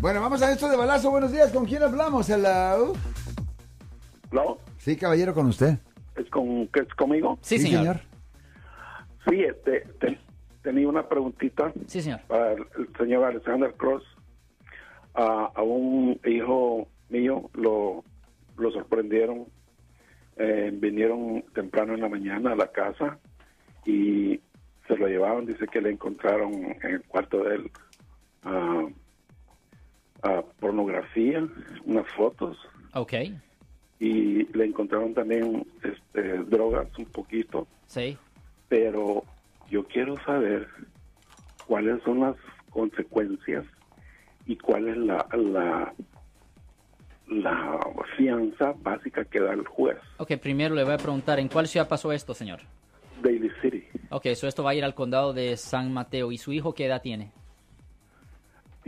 Bueno, vamos a esto de balazo. Buenos días. ¿Con quién hablamos? Hello. ¿No? Sí, caballero, con usted. ¿Es, con, ¿Es conmigo? Sí, señor. Sí, este, te- tenía una preguntita Sí, señor. para el, el señor Alexander Cross. A- a un hijo mío lo, lo sorprendieron. Eh, vinieron temprano en la mañana a la casa y se lo llevaron. Dice que le encontraron en el cuarto de él ah, ah, pornografía, unas fotos Ok. y le encontraron también este, drogas un poquito, Sí. pero yo quiero saber cuáles son las consecuencias y cuál es la, la, la fianza básica que da el juez. Ok, primero le voy a preguntar, ¿en cuál ciudad pasó esto, señor? Daily City Ok, so esto va a ir al condado de San Mateo. ¿Y su hijo qué edad tiene?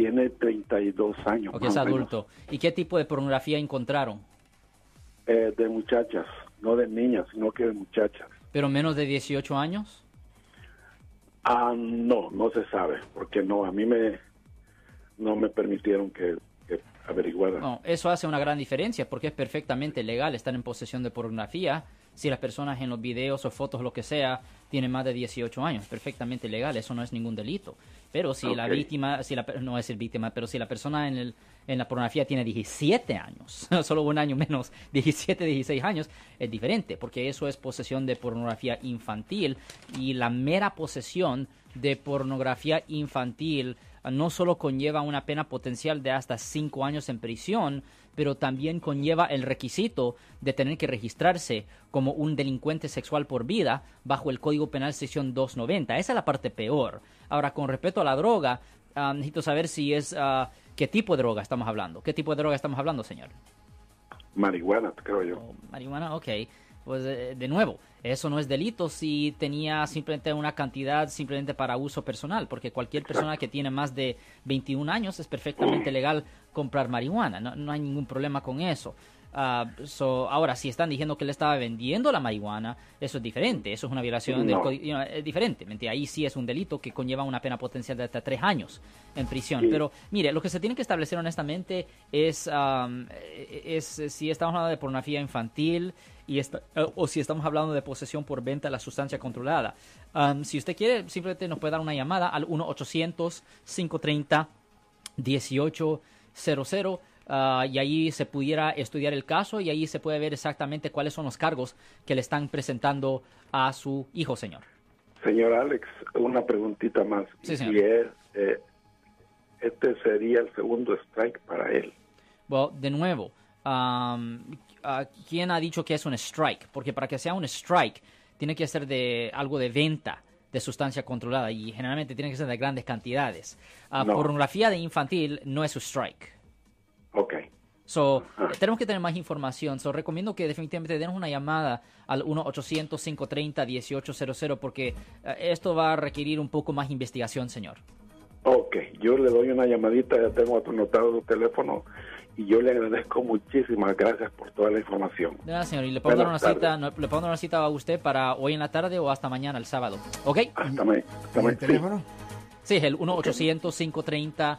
Tiene 32 años. Ok, es adulto. ¿Y qué tipo de pornografía encontraron? Eh, de muchachas, no de niñas, sino que de muchachas. ¿Pero menos de 18 años? Ah, no, no se sabe, porque no, a mí me no me permitieron que, que averiguara. No, eso hace una gran diferencia porque es perfectamente legal estar en posesión de pornografía si las personas en los videos o fotos, lo que sea, tienen más de 18 años. Perfectamente legal, eso no es ningún delito. Pero si la víctima, si la, no es el víctima, pero si la persona en, el, en la pornografía tiene 17 años, solo un año menos, 17, 16 años, es diferente porque eso es posesión de pornografía infantil y la mera posesión de pornografía infantil no solo conlleva una pena potencial de hasta 5 años en prisión, pero también conlleva el requisito de tener que registrarse como un delincuente sexual por vida bajo el Código Penal sección 290. Esa es la parte peor. Ahora, con respecto a la droga, ah, necesito saber si es ah, qué tipo de droga estamos hablando. ¿Qué tipo de droga estamos hablando, señor? Marihuana, creo yo. O marihuana, ok. Pues eh, de nuevo, eso no es delito si tenía simplemente una cantidad simplemente para uso personal, porque cualquier persona que tiene más de 21 años es perfectamente legal comprar marihuana, no hay ningún problema con eso. Ah, so, ahora, si están diciendo que él estaba vendiendo la marihuana, eso es diferente, eso es una violación del código, you know, es diferente, ahí sí es un delito que conlleva una pena potencial de hasta tres años en prisión. Sí. Pero mire, lo que se tiene que establecer honestamente es, eh, si estamos hablando de pornografía infantil y esta- o si estamos hablando de posesión por venta de la sustancia controlada. Si usted quiere, simplemente nos puede dar una llamada al 1-800-530-1800 ah, y ahí se pudiera estudiar el caso y ahí se puede ver exactamente cuáles son los cargos que le están presentando a su hijo, señor. Señor Alex, una preguntita más. Sí, señor. Y es, eh, este sería el segundo strike para él. Bueno, de nuevo, am, ah, ¿quién ha dicho que es un strike? Porque para que sea un strike, tiene que ser de algo de venta de sustancia controlada y generalmente tiene que ser de grandes cantidades. Ah, No. Pornografía de infantil no es un strike. So, tenemos que tener más información. So, recomiendo que definitivamente den una llamada al 1-800-530-1800 porque eh, esto va a requerir un poco más investigación, señor. Ok, yo le doy una llamadita, ya tengo anotado su teléfono y yo le agradezco muchísimas gracias por toda la información. De nada, señor. Y le puedo dar una cita, no, le puedo dar una cita a usted para hoy en la tarde o hasta mañana, el sábado. ¿Ok? Hasta, ma- hasta ¿Y ma- el teléfono? Sí, es el 1-800-530-1800,